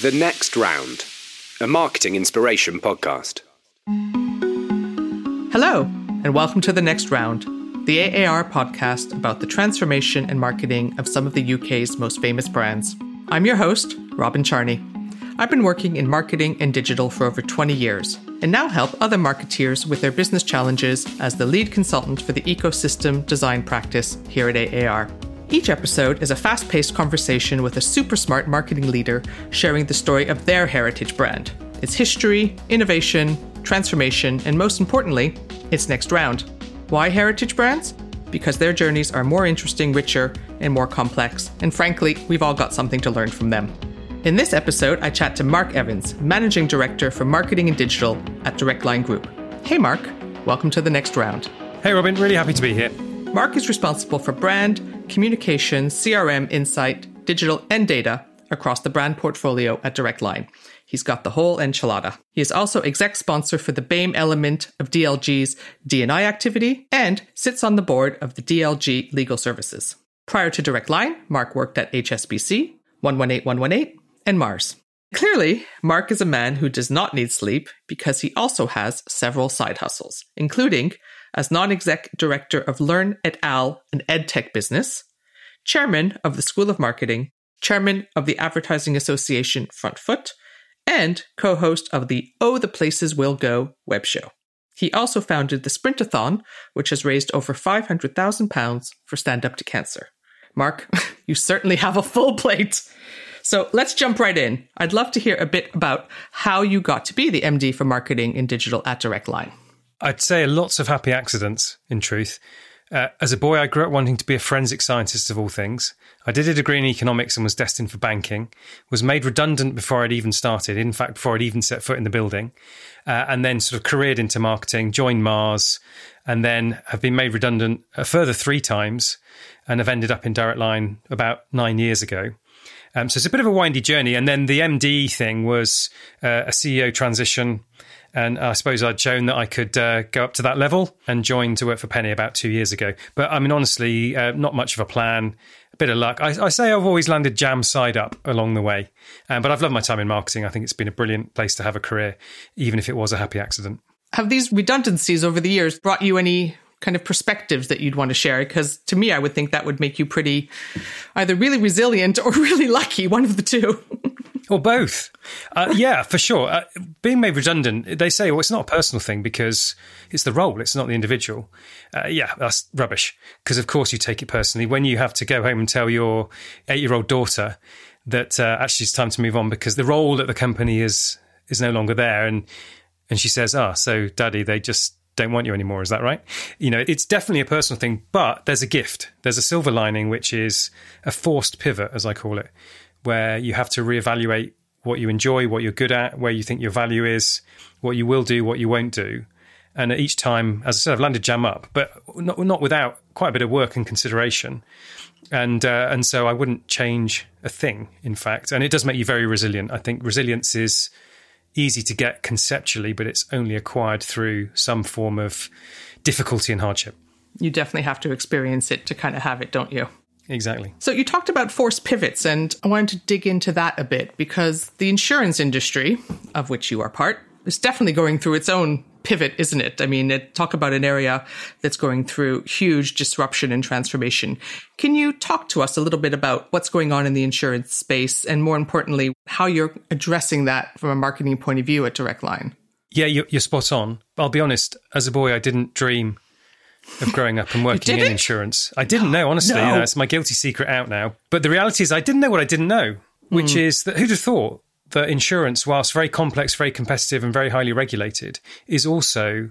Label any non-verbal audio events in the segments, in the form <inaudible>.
The Next Round, a marketing inspiration podcast. Hello, and welcome to The Next Round, the AAR podcast about the transformation and marketing of some of the UK's most famous brands. I'm your host, Robin Charney. I've been working in marketing and digital for over 20 years, and now help other marketeers with their business challenges as the lead consultant for the ecosystem design practice here at AAR. Each episode is a fast paced conversation with a super smart marketing leader sharing the story of their heritage brand, its history, innovation, transformation, and most importantly, its next round. Why heritage brands? Because their journeys are more interesting, richer, and more complex, and frankly, we've all got something to learn from them. In this episode, I chat to Mark Evans, Managing Director for Marketing and Digital at Direct Line Group. Hey, Mark, welcome to the next round. Hey, Robin, really happy to be here. Mark is responsible for brand, communication, CRM, insight, digital, and data across the brand portfolio at Direct Line. He's got the whole enchilada. He is also exec sponsor for the BAME element of DLG's D&I activity and sits on the board of the DLG Legal Services. Prior to Direct Line, Mark worked at HSBC, 118118, and Mars. Clearly, Mark is a man who does not need sleep because he also has several side hustles, including as non-exec director of Learn et al., an edtech business, chairman of the School of Marketing, chairman of the Advertising Association Front Foot, and co-host of the Oh the Places Will Go web show. He also founded the Sprintathon, which has raised over £500,000 for Stand Up to Cancer. Mark, <laughs> you certainly have a full plate. So let's jump right in. I'd love to hear a bit about how you got to be the MD for marketing in digital at Direct Line. I'd say lots of happy accidents, in truth. Uh, as a boy, I grew up wanting to be a forensic scientist of all things. I did a degree in economics and was destined for banking. Was made redundant before I'd even started. In fact, before I'd even set foot in the building, uh, and then sort of careered into marketing. Joined Mars, and then have been made redundant a further three times, and have ended up in Direct Line about nine years ago. Um, so it's a bit of a windy journey. And then the MD thing was uh, a CEO transition. And I suppose I'd shown that I could uh, go up to that level and join to work for Penny about two years ago. But I mean, honestly, uh, not much of a plan, a bit of luck. I, I, say I've always landed jam side up along the way. Um, but I've loved my time in marketing. I think it's been a brilliant place to have a career, even if it was a happy accident. Have these redundancies over the years brought you any kind of perspectives that you'd want to share? Because to me, I would think that would make you pretty either really resilient or <laughs> really lucky, one of the two. <laughs> or both. Uh, yeah, for sure. Uh, being made redundant, they say, well, it's not a personal thing because it's the role, it's not the individual. Uh, yeah, that's rubbish. Because, of course, you take it personally. When you have to go home and tell your eight year old daughter that uh, actually it's time to move on because the role at the company is is no longer there. And, and she says, ah, oh, so daddy, they just don't want you anymore. Is that right? You know, it's definitely a personal thing, but there's a gift. There's a silver lining, which is a forced pivot, as I call it, where you have to reevaluate what you enjoy, what you're good at, where you think your value is, what you will do, what you won't do. And each time, as I said, I've landed jam up, but not, not without quite a bit of work and consideration. And uh, and so I wouldn't change a thing, in fact. And it does make you very resilient. I think resilience is easy to get conceptually, but it's only acquired through some form of difficulty and hardship. You definitely have to experience it to kind of have it, don't you? Exactly. So you talked about forced pivots, and I wanted to dig into that a bit because the insurance industry, of which you are part, is definitely going through its own pivot, isn't it? I mean, it, talk about an area that's going through huge disruption and transformation. Can you talk to us a little bit about what's going on in the insurance space and more importantly, how you're addressing that from a marketing point of view at Direct Line? Yeah, you're, you're spot on. I'll be honest, as a boy, I didn't dream of growing up and working in insurance. I didn't know, honestly. No. You know, it's my guilty secret out now. But the reality is, I didn't know what I didn't know, which mm. is that who'd have thought that insurance, whilst very complex, very competitive, and very highly regulated, is also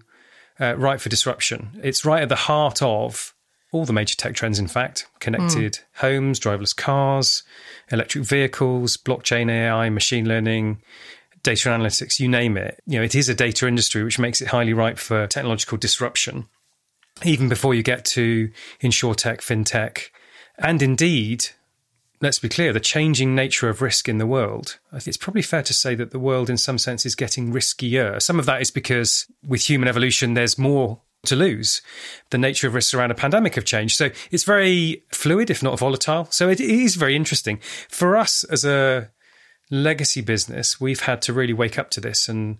uh, ripe for disruption. It's right at the heart of all the major tech trends, in fact connected mm. homes, driverless cars, electric vehicles, blockchain AI, machine learning. Data analytics, you name it. You know, it is a data industry, which makes it highly ripe for technological disruption. Even before you get to insurtech, fintech, and indeed let's be clear, the changing nature of risk in the world, it's probably fair to say that the world, in some sense, is getting riskier. Some of that is because with human evolution, there's more to lose. The nature of risks around a pandemic have changed. So it's very fluid, if not volatile. So it is very interesting. For us as a legacy business, we've had to really wake up to this and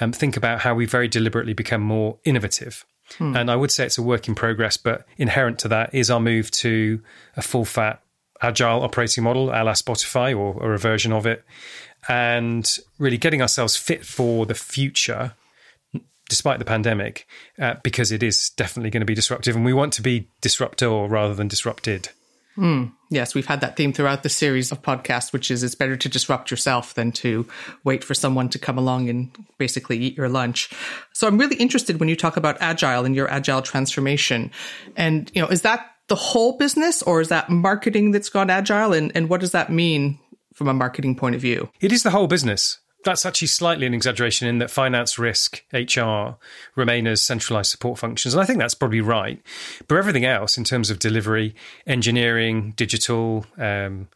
um, think about how we very deliberately become more innovative. Hmm. And I would say it's a work in progress, but inherent to that is our move to a full fat agile operating model a la Spotify or, or a version of it, and really getting ourselves fit for the future despite the pandemic, uh, because it is definitely going to be disruptive, and we want to be disruptor rather than disrupted. Mm, yes, we've had that theme throughout the series of podcasts, which is it's better to disrupt yourself than to wait for someone to come along and basically eat your lunch. So I'm really interested when you talk about agile and your agile transformation. And, you know, is that the whole business or is that marketing that's gone agile? And, and what does that mean from a marketing point of view? It is the whole business that's actually slightly an exaggeration in that finance, risk, HR remain as centralized support functions. And I think that's probably right. But everything else in terms of delivery, engineering, digital, um,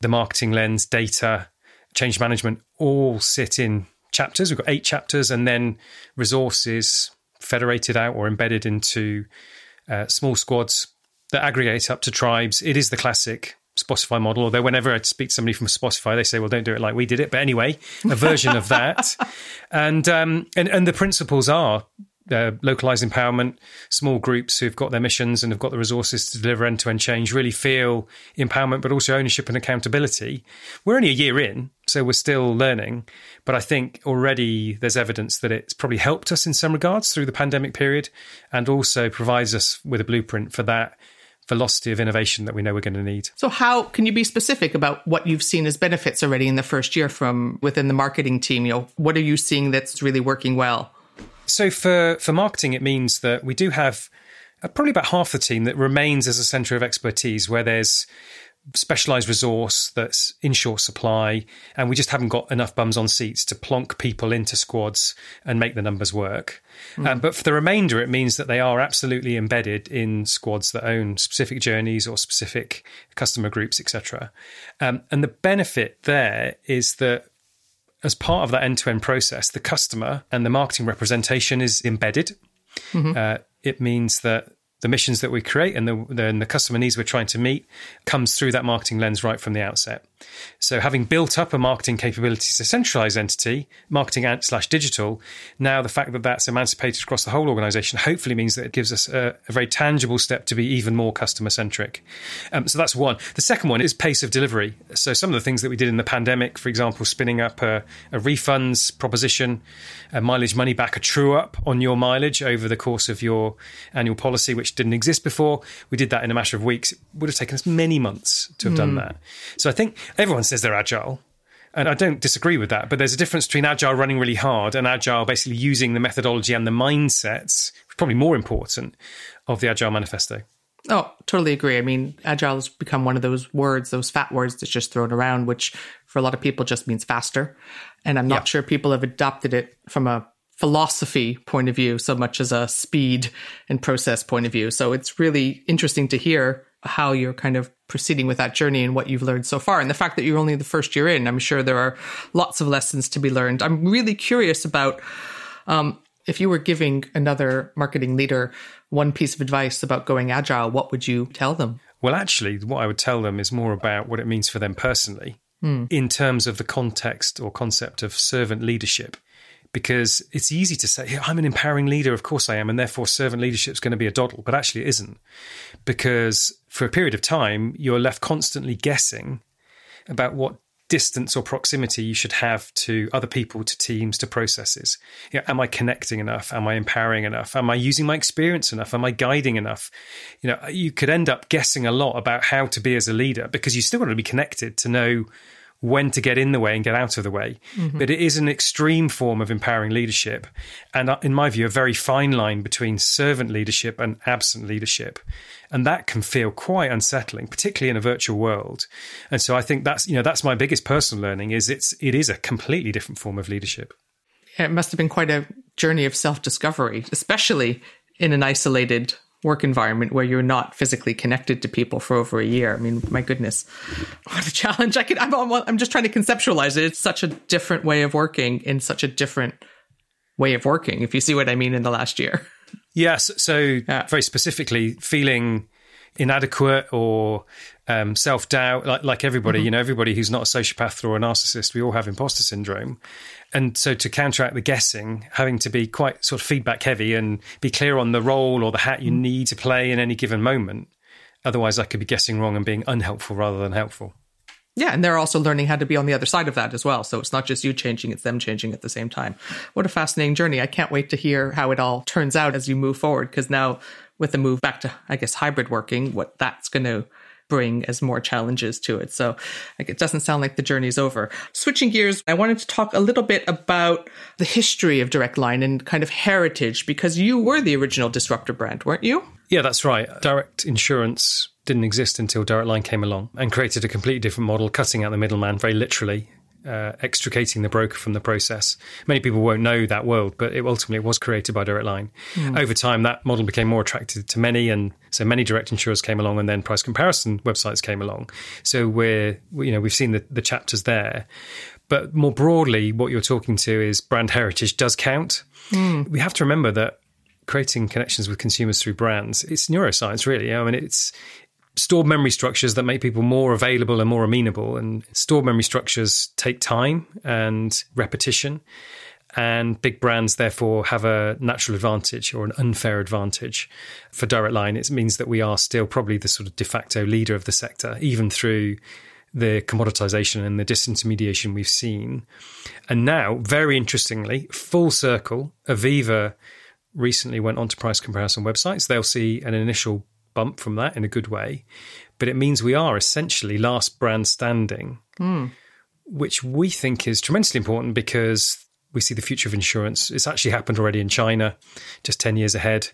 the marketing lens, data, change management all sit in chapters. We've got eight chapters and then resources federated out or embedded into uh, small squads that aggregate up to tribes. It is the classic Spotify model. Although whenever I speak to somebody from Spotify, they say, "Well, don't do it like we did it." But anyway, a version of that, <laughs> and um, and and the principles are uh, localized empowerment, small groups who've got their missions and have got the resources to deliver end to end change really feel empowerment, but also ownership and accountability. We're only a year in, so we're still learning. But I think already there's evidence that it's probably helped us in some regards through the pandemic period and also provides us with a blueprint for that velocity of innovation that we know we're going to need. So, how can you be specific about what you've seen as benefits already in the first year from within the marketing team? You know, what are you seeing that's really working well? So, for for marketing, it means that we do have uh, probably about half the team that remains as a center of expertise, where there's specialized resource that's in short supply, and we just haven't got enough bums on seats to plonk people into squads and make the numbers work. Mm. Um, but for the remainder, it means that they are absolutely embedded in squads that own specific journeys or specific customer groups, etc. Um, and the benefit there is that as part of that end to end process, the customer and the marketing representation is embedded. Mm-hmm. Uh, it means that the missions that we create and the, the, and the customer needs we're trying to meet comes through that marketing lens right from the outset. So, having built up a marketing capability a centralized entity, marketing slash digital, now the fact that that's emancipated across the whole organization hopefully means that it gives us a, a very tangible step to be even more customer centric. Um, so, that's one. The second one is pace of delivery. So, some of the things that we did in the pandemic, for example, spinning up a, a refunds proposition, a mileage money back, a true up on your mileage over the course of your annual policy, which didn't exist before. We did that in a matter of weeks. It would have taken us many months to have mm. done hmm. that. So, I think everyone says they're agile. And I don't disagree with that, but there's a difference between agile running really hard and agile basically using the methodology and the mindsets, probably more important, of the Agile Manifesto. Oh, totally agree. I mean, agile has become one of those words, those fat words that's just thrown around, which for a lot of people just means faster. And I'm not sure people have adopted it from a philosophy point of view so much as a speed and process point of view. So it's really interesting to hear how you're kind of proceeding with that journey and what you've learned so far. And the fact that you're only the first year in, I'm sure there are lots of lessons to be learned. I'm really curious about um, if you were giving another marketing leader one piece of advice about going agile, what would you tell them? Well, actually, what I would tell them is more about what it means for them personally mm. in terms of the context or concept of servant leadership because it's easy to say, I'm an empowering leader, of course I am, and therefore servant leadership is going to be a doddle. But actually, it isn't. Because for a period of time, you're left constantly guessing about what distance or proximity you should have to other people, to teams, to processes. You know, am I connecting enough? Am I empowering enough? Am I using my experience enough? Am I guiding enough? You know, you could end up guessing a lot about how to be as a leader because you still want to be connected to know when to get in the way and get out of the way. Mm-hmm. But it is an extreme form of empowering leadership. And uh, in my view, a very fine line between servant leadership and absent leadership. And that can feel quite unsettling, particularly in a virtual world. And so I think that's, you know, that's my biggest personal learning is it's, it is a completely different form of leadership. It must have been quite a journey of self discovery, especially in an isolated work environment where you're not physically connected to people for over a year. I mean, my goodness, <laughs> what a challenge! I can, I'm, I'm just trying to conceptualize it. It's such a different way of working in such a different way of working. If you see what I mean, in the last year. Yes. So yeah. very specifically, feeling inadequate or um, self doubt, like, like everybody, mm-hmm. you know, everybody who's not a sociopath or a narcissist, we all have imposter syndrome. And so to counteract the guessing, having to be quite sort of feedback heavy and be clear on the role or the hat you mm-hmm. need to play in any given moment. Otherwise, I could be guessing wrong and being unhelpful rather than helpful. Yeah, and they're also learning how to be on the other side of that as well. So it's not just you changing, it's them changing at the same time. What a fascinating journey. I can't wait to hear how it all turns out as you move forward because now with the move back to I guess hybrid working, what that's going to bring as more challenges to it. So like, it doesn't sound like the journey's over. Switching gears, I wanted to talk a little bit about the history of Direct Line and kind of heritage because you were the original disruptor brand, weren't you? Yeah, that's right. Direct insurance didn't exist until Direct Line came along and created a completely different model, cutting out the middleman very literally. Uh, extricating the broker from the process. Many people won't know that world, but it ultimately was created by Direct Line. Mm. Over time, that model became more attractive to many, and so many direct insurers came along, and then price comparison websites came along. So we're, you know, we've seen the, the chapters there. But more broadly, what you're talking to is brand heritage does count. Mm. We have to remember that creating connections with consumers through brands, it's neuroscience, really. I mean, it's stored memory structures that make people more available and more amenable. And stored memory structures take time and repetition. And big brands, therefore, have a natural advantage or an unfair advantage. For Direct Line, it means that we are still probably the sort of de facto leader of the sector, even through the commoditization and the disintermediation we've seen. And now, very interestingly, full circle, Aviva recently went onto price comparison websites. They'll see an initial bump from that in a good way. But it means we are essentially last brand standing, mm. which we think is tremendously important because we see the future of insurance. It's actually happened already in China, just 10 years ahead.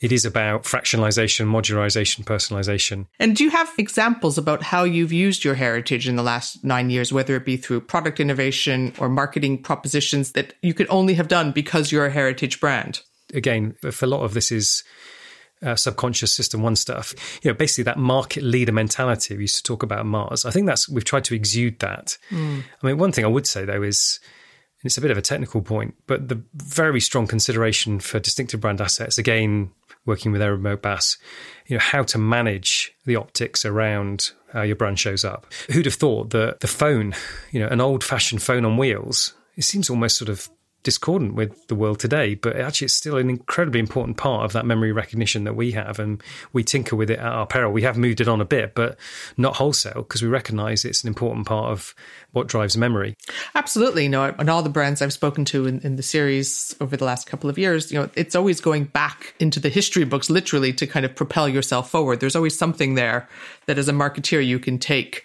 It is about fractionalization, modularization, personalization. And do you have examples about how you've used your heritage in the last nine years, whether it be through product innovation or marketing propositions that you could only have done because you're a heritage brand? Again, if a lot of this is uh, subconscious system one stuff. You know, basically that market leader mentality we used to talk about Mars. I think that's we've tried to exude that. Mm. I mean, one thing I would say though is it's a bit of a technical point, but the very strong consideration for distinctive brand assets, again, working with Ehrenberg-Bass, you know, how to manage the optics around how your brand shows up. Who'd have thought that the phone, you know, an old fashioned phone on wheels, it seems almost sort of discordant with the world today, but actually it's still an incredibly important part of that memory recognition that we have, and we tinker with it at our peril. We have moved it on a bit, but not wholesale because we recognise it's an important part of what drives memory. Absolutely, know, and all the brands I've spoken to in, in the series over the last couple of years, you know, it's always going back into the history books, literally, to kind of propel yourself forward. There's always something there that, as a marketeer, you can take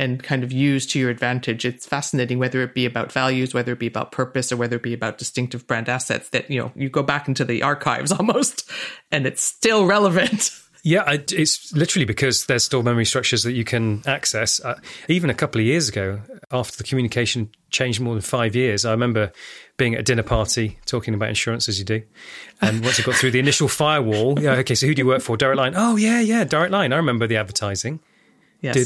and kind of use to your advantage. It's fascinating whether it be about values, whether it be about purpose, or whether it be about distinctive brand assets that, you know, you go back into the archives <laughs> almost and it's still relevant. <laughs> Yeah, it's literally because there's still memory structures that you can access. Uh, even a couple of years ago, after the communication changed more than five years, I remember being at a dinner party talking about insurance as you do. And once you got through the initial firewall, yeah, okay, so who do you work for? Direct Line. Oh, yeah, yeah, Direct Line. I remember the advertising. Yes.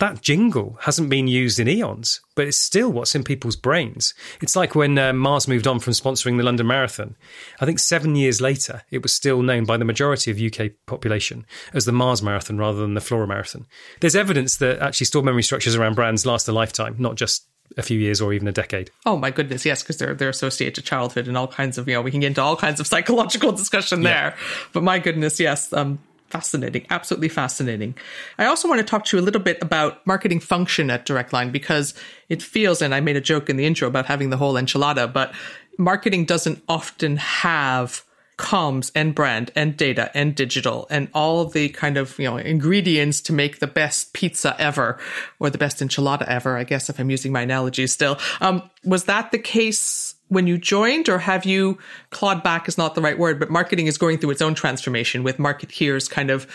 That jingle hasn't been used in eons, but it's still what's in people's brains. It's like when uh, Mars moved on from sponsoring the London Marathon. I think seven years later, it was still known by the majority of UK population as the Mars Marathon rather than the Flora Marathon. There's evidence that actually stored memory structures around brands last a lifetime, not just a few years or even a decade. Oh my goodness, yes, because they're they're associated to childhood and all kinds of you know we can get into all kinds of psychological discussion yeah. there. But my goodness, yes, um, fascinating, absolutely fascinating. I also want to talk to you a little bit about marketing function at Direct Line because it feels, and I made a joke in the intro about having the whole enchilada, but marketing doesn't often have comms and brand and data and digital and all the kind of you know ingredients to make the best pizza ever or the best enchilada ever i guess if i'm using my analogy still um, was that the case when you joined, or have you clawed back is not the right word, but marketing is going through its own transformation with market here's kind of,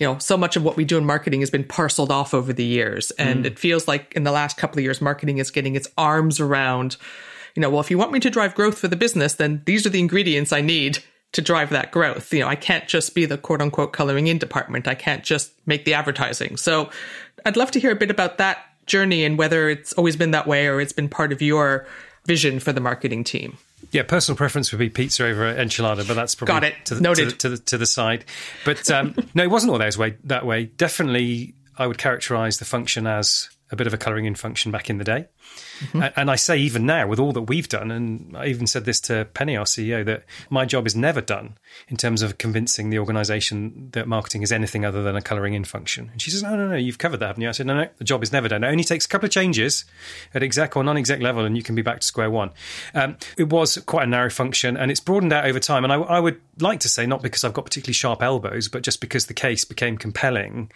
you know, so much of what we do in marketing has been parceled off over the years. And mm. it feels like in the last couple of years, marketing is getting its arms around, you know, well, if you want me to drive growth for the business, then these are the ingredients I need to drive that growth. You know, I can't just be the quote unquote coloring in department. I can't just make the advertising. So I'd love to hear a bit about that journey and whether it's always been that way or it's been part of your vision for the marketing team? Yeah, personal preference would be pizza over enchilada, but that's probably Got it. To, the, Noted. To, the, to, the, to the side. But um, <laughs> no, it wasn't all always way that way. Definitely, I would characterise the function as a bit of a colouring in function back in the day. Mm-hmm. And I say even now, with all that we've done, and I even said this to Penny, our CEO, that my job is never done in terms of convincing the organisation that marketing is anything other than a colouring in function. And she says, "No, no, no, you've covered that, haven't you?" I said, "No, no, the job is never done. It only takes a couple of changes at exec or non-exec level, and you can be back to square one." Um, it was quite a narrow function, and it's broadened out over time. And I, I would like to say, not because I've got particularly sharp elbows, but just because the case became compelling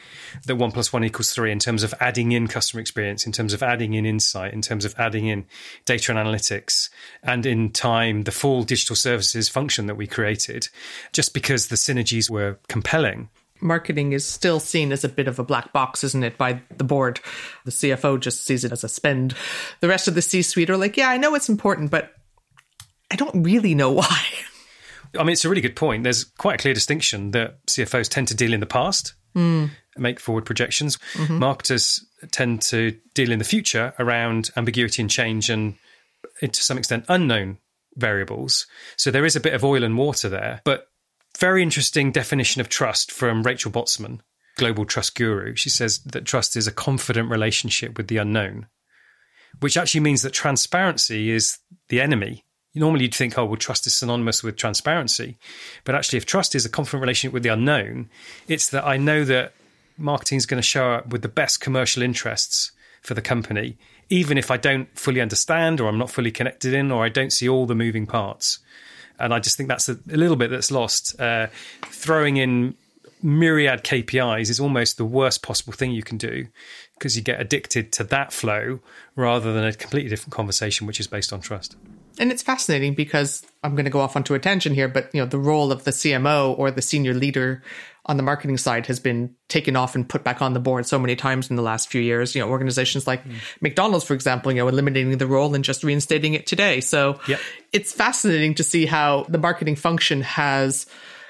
that one plus one equals three in terms of adding in customer experience, in terms of adding in insight, in terms of adding in data and analytics, and in time, the full digital services function that we created, just because the synergies were compelling. Marketing is still seen as a bit of a black box, isn't it, by the board? The CFO just sees it as a spend. The rest of the C suite are like, yeah, I know it's important, but I don't really know <laughs> why. I mean, it's a really good point. There's quite a clear distinction that CFOs tend to deal in the past, mm. Make forward projections. Mm-hmm. Marketers tend to deal in the future around ambiguity and change and, to some extent, unknown variables. So there is a bit of oil and water there. But very interesting definition of trust from Rachel Botsman, global trust guru. She says that trust is a confident relationship with the unknown, which actually means that transparency is the enemy normally you'd think, oh, well, trust is synonymous with transparency. But actually, if trust is a confident relationship with the unknown, it's that I know that marketing is going to show up with the best commercial interests for the company, even if I don't fully understand or I'm not fully connected in or I don't see all the moving parts. And I just think that's a, a little bit that's lost. Uh, throwing in myriad KPIs is almost the worst possible thing you can do because you get addicted to that flow rather than a completely different conversation, which is based on trust and it's fascinating because I'm going to go off onto a tangent here, but you know, the role of the CMO or the senior leader on the marketing side has been taken off and put back on the board so many times in the last few years. You know, organizations like mm. McDonald's, for example, you know, eliminating the role and just reinstating it today. So yep. it's fascinating to see how the marketing function has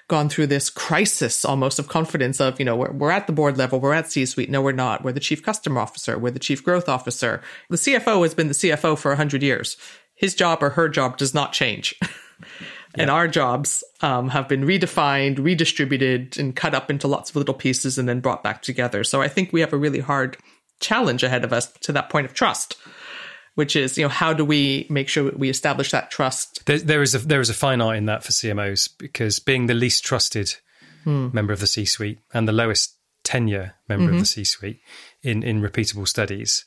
gone through this crisis almost of confidence of, you know, we're, we're at the board level, we're at C suite. No, we're not. We're the chief customer officer. We're the chief growth officer. The CFO has been the CFO for 100 years his job or her job does not change. <laughs> and our jobs um, have been redefined, redistributed, and cut up into lots of little pieces and then brought back together. So I think we have a really hard challenge ahead of us to that point of trust, which is, you know, how do we make sure we establish that trust? There, there is a there is a fine art in that for CMOs because being the least trusted hmm. member of the C-suite and the lowest tenure member mm-hmm. of the C-suite in in repeatable studies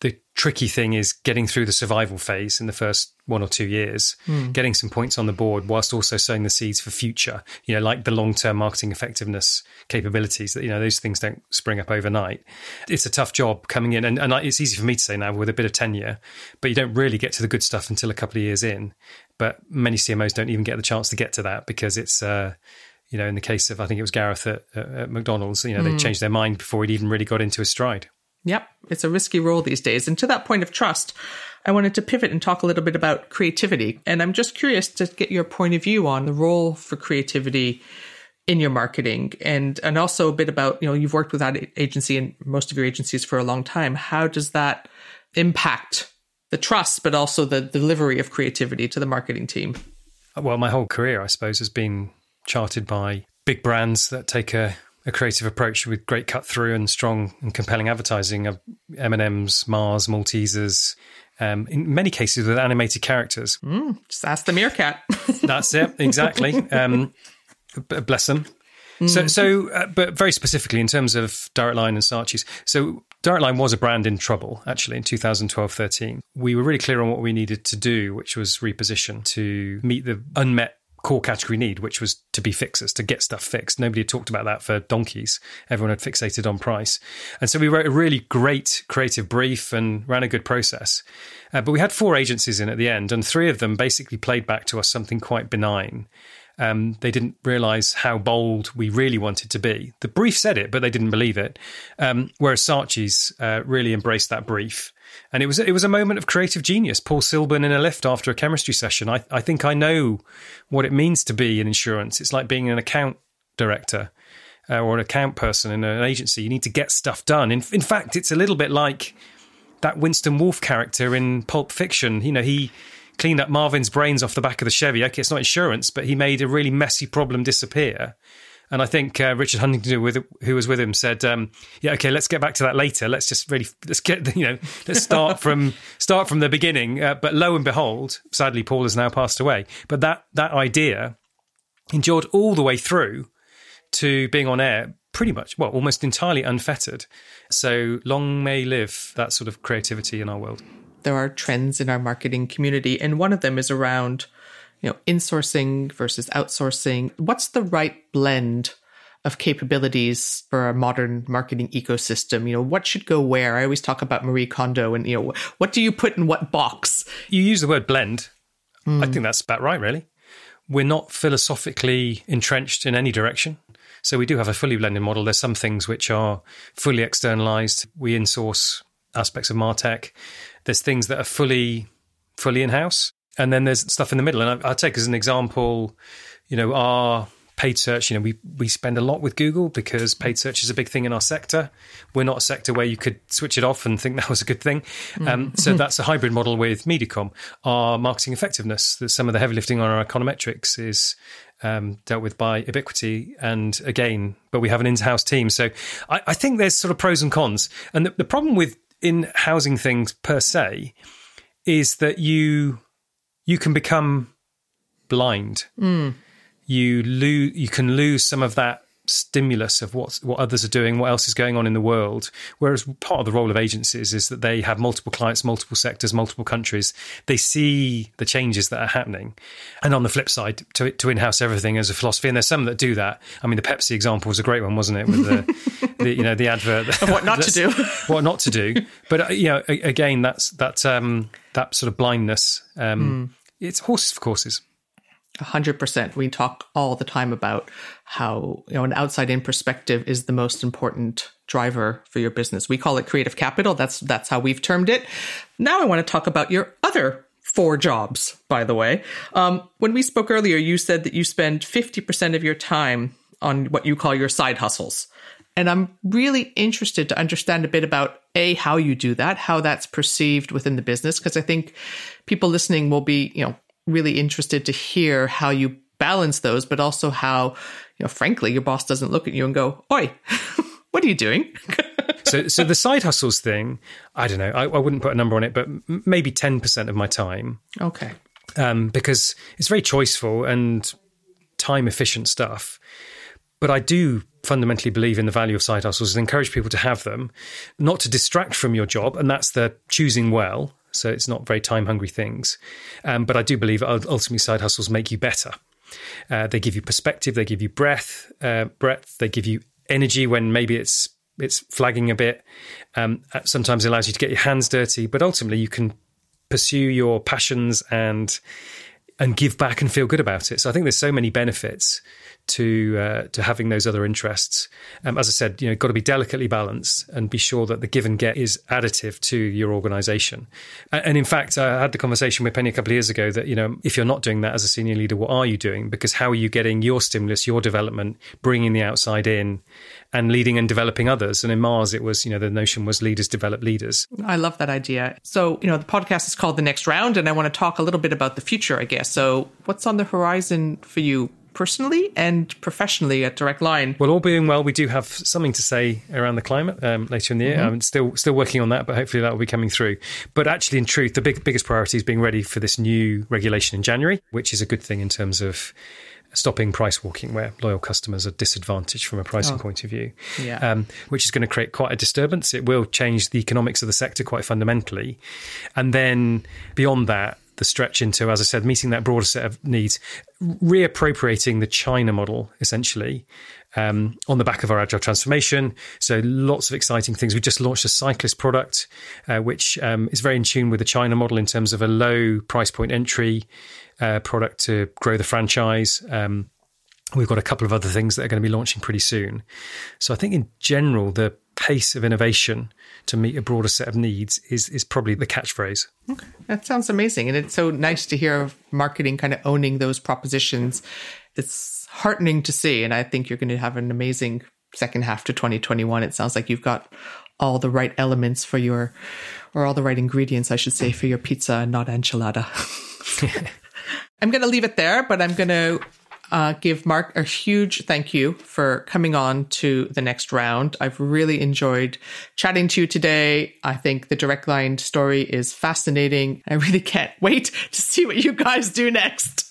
the tricky thing is getting through the survival phase in the first one or two years, mm. getting some points on the board whilst also sowing the seeds for future, you know, like the long term marketing effectiveness capabilities that, you know, those things don't spring up overnight. It's a tough job coming in. And, and it's easy for me to say now with a bit of tenure, but you don't really get to the good stuff until a couple of years in. But many CMOs don't even get the chance to get to that because it's, uh, you know, in the case of, I think it was Gareth at, at McDonald's, you know, mm. they hmm. changed their mind before he'd even really got into his stride. Yep, it's a risky role these days. And to that point of trust, I wanted to pivot and talk a little bit about creativity. And I'm just curious to get your point of view on the role for creativity in your marketing and and also a bit about, you know, you've worked with that agency and most of your agencies for a long time. How does that impact the trust but also the delivery of creativity to the marketing team? Well, my whole career, I suppose, has been charted by big brands that take a a creative approach with great cut through and strong and compelling advertising of M&M's, Mars, Maltesers, um, in many cases with animated characters. Mm, just ask the meerkat. <laughs> That's it, exactly. Um, bless them. Mm. So, so, uh, but very specifically in terms of Direct Line and Saatchi's. So, Direct Line was a brand in trouble actually in 2012 13. We were really clear on what we needed to do, which was reposition to meet the unmet core category need, which was to be fixers, to get stuff fixed. Nobody had talked about that for donkeys. Everyone had fixated on price. And so we wrote a really great creative brief and ran a good process. Uh, but we had four agencies in at the end, and three of them basically played back to us something quite benign. Um, they didn't realize how bold we really wanted to be. The brief said it, but they didn't believe it. Um, whereas Saatchi's uh, really embraced that brief and it was it was a moment of creative genius. Paul Silburn in a lift after a chemistry session. I, I think I know what it means to be in insurance. It's like being an account director uh, or an account person in an agency. You need to get stuff done. In, in fact, it's a little bit like that Winston Wolfe character in Pulp Fiction. You know, he cleaned up Marvin's brains off the back of the Chevy. Okay, it's not insurance, but he made a really messy problem disappear. And I think uh, Richard Huntington, who was with him, said, um, "Yeah, okay, let's get back to that later. Let's just really let's get <laughs> you know let's start <laughs> from start from the beginning." Uh, but lo and behold, sadly, Paul has now passed away. But that that idea endured all the way through to being on air, pretty much well, almost entirely unfettered. So long may live that sort of creativity in our world. There are trends in our marketing community, and one of them is around you know, insourcing versus outsourcing. What's the right blend of capabilities for a modern marketing ecosystem? You know, what should go where? I always talk about Marie Kondo and, you know, what do you put in what box? You use the word blend. Mm. I think that's about right, really. We're not philosophically entrenched in any direction. So we do have a fully blended model. There's some things which are fully externalized. We insource aspects of Martech. There's things that are fully fully in house and then there's stuff in the middle. And I, will take as an example, you know, our paid search. You know, we we spend a lot with Google because paid search is a big thing in our sector. We're not a sector where you could switch it off and think <laughs> that was a good thing. Um, mm. <laughs> so that's a hybrid model with Mediacom. Our marketing effectiveness, some of the heavy lifting on our econometrics is um, dealt with by Ebiquity. And again, but we have an in-house team. So I, I think there's sort of pros and cons. And the, the problem with in housing things per se is that you you can become blind. Mm. You lose. You can lose some of that stimulus of what what others are doing, what else is going on in the world. Whereas part of the role of agencies is that they have multiple clients, multiple sectors, multiple countries. They see the changes that are happening, and on the flip side, to to in-house everything as a philosophy. And there's some that do that. I mean, the Pepsi example was a great one, wasn't it? With the, <laughs> the you know the advert of what not to do, <laughs> what not to do. But uh, you know, again, that's that um, that sort of blindness. Um, mm it's horses for courses. 100%. We talk all the time about how, you know, an outside in perspective is the most important driver for your business. We call it creative capital. That's that's how we've termed it. Now I want to talk about your other four jobs, by the way. Um, when we spoke earlier, you said that you spend 50% of your time on what you call your side hustles. And I'm really interested to understand a bit about A, how you do that, how that's perceived within the business, because I think people listening will be, you know, really interested to hear how you balance those, but also how, you know, frankly, your boss doesn't look at you and go, Oi, <laughs> what are you doing? <laughs> so, so the side hustles thing, I don't know, I, I wouldn't put a number on it, but maybe 10% of my time. Okay. Um, because it's very choiceful and time efficient stuff. But I do fundamentally believe in the value of side hustles and encourage people to have them, not to distract from your job. And that's the choosing well. So it's not very time hungry things. Um, but I do believe ultimately side hustles make you better. Uh, they give you perspective, they give you breath, uh, breadth, they give you energy when maybe it's it's flagging a bit. Um, uh, sometimes it allows you to get your hands dirty, but ultimately you can pursue your passions and and give back and feel good about it. So I think there's so many benefits to uh, to having those other interests. Um, as I said, you know, got to be delicately balanced and be sure that the give and get is additive to your organisation. And in fact, I had the conversation with Penny a couple of years ago that you know, if you're not doing that as a senior leader, what are you doing? Because how are you getting your stimulus, your development, bringing the outside in, and leading and developing others? And in Mars, it was you know the notion was leaders develop leaders. I love that idea. So you know, the podcast is called The Next Round, and I want to talk a little bit about the future, I guess. So what's on the horizon for you personally and professionally at Direct Line. Well, all being well, we do have something to say around the climate um, later in the year. Mm-hmm. I'm still still working on that, but hopefully that will be coming through. But actually, in truth, the big, biggest priority is being ready for this new regulation in January, which is a good thing in terms of stopping price walking where loyal customers are disadvantaged from a pricing oh, point of view, yeah. um, which is going to create quite a disturbance. It will change the economics of the sector quite fundamentally. And then beyond that, the stretch into, as I said, meeting that broader set of needs, reappropriating the China model essentially um, on the back of our agile transformation. So lots of exciting things. We just launched a cyclist product, uh, which um, is very in tune with the China model in terms of a low price point entry uh, product to grow the franchise. Um, we've got a couple of other things that are going to be launching pretty soon. So I think in general, the pace of innovation to meet a broader set of needs is is probably the catchphrase. Okay. That sounds amazing. And it's so nice to hear marketing kind of owning those propositions. It's heartening to see. And I think you're going to have an amazing second half to 2021. It sounds like you've got all the right elements for your, or all the right ingredients, I should say, for your pizza and not enchilada. <laughs> I'm going to leave it there, but I'm going to uh, give Mark a huge thank you for coming on to the next round. I've really enjoyed chatting to you today. I think the direct line story is fascinating. I really can't <laughs> wait to see what you guys do next.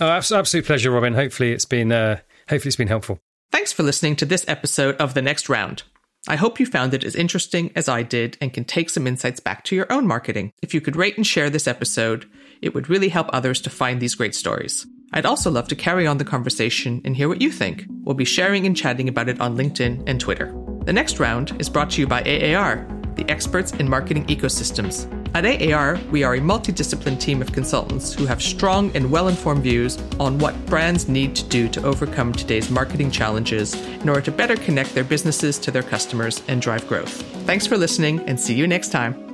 Oh, absolute pleasure, Robin. Hopefully, it's been uh, hopefully it's been helpful. Thanks for listening to this episode of the next round. I hope you found it as interesting as I did and can take some insights back to your own marketing. If you could rate and share this episode, it would really help others to find these great stories. I'd also love to carry on the conversation and hear what you think. We'll be sharing and chatting about it on LinkedIn and Twitter. The next round is brought to you by AAR, the experts in marketing ecosystems. At AAR, we are a multidiscipline team of consultants who have strong and well informed views on what brands need to do to overcome today's marketing challenges in order to better connect their businesses to their customers and drive growth. Thanks for listening and see you next time.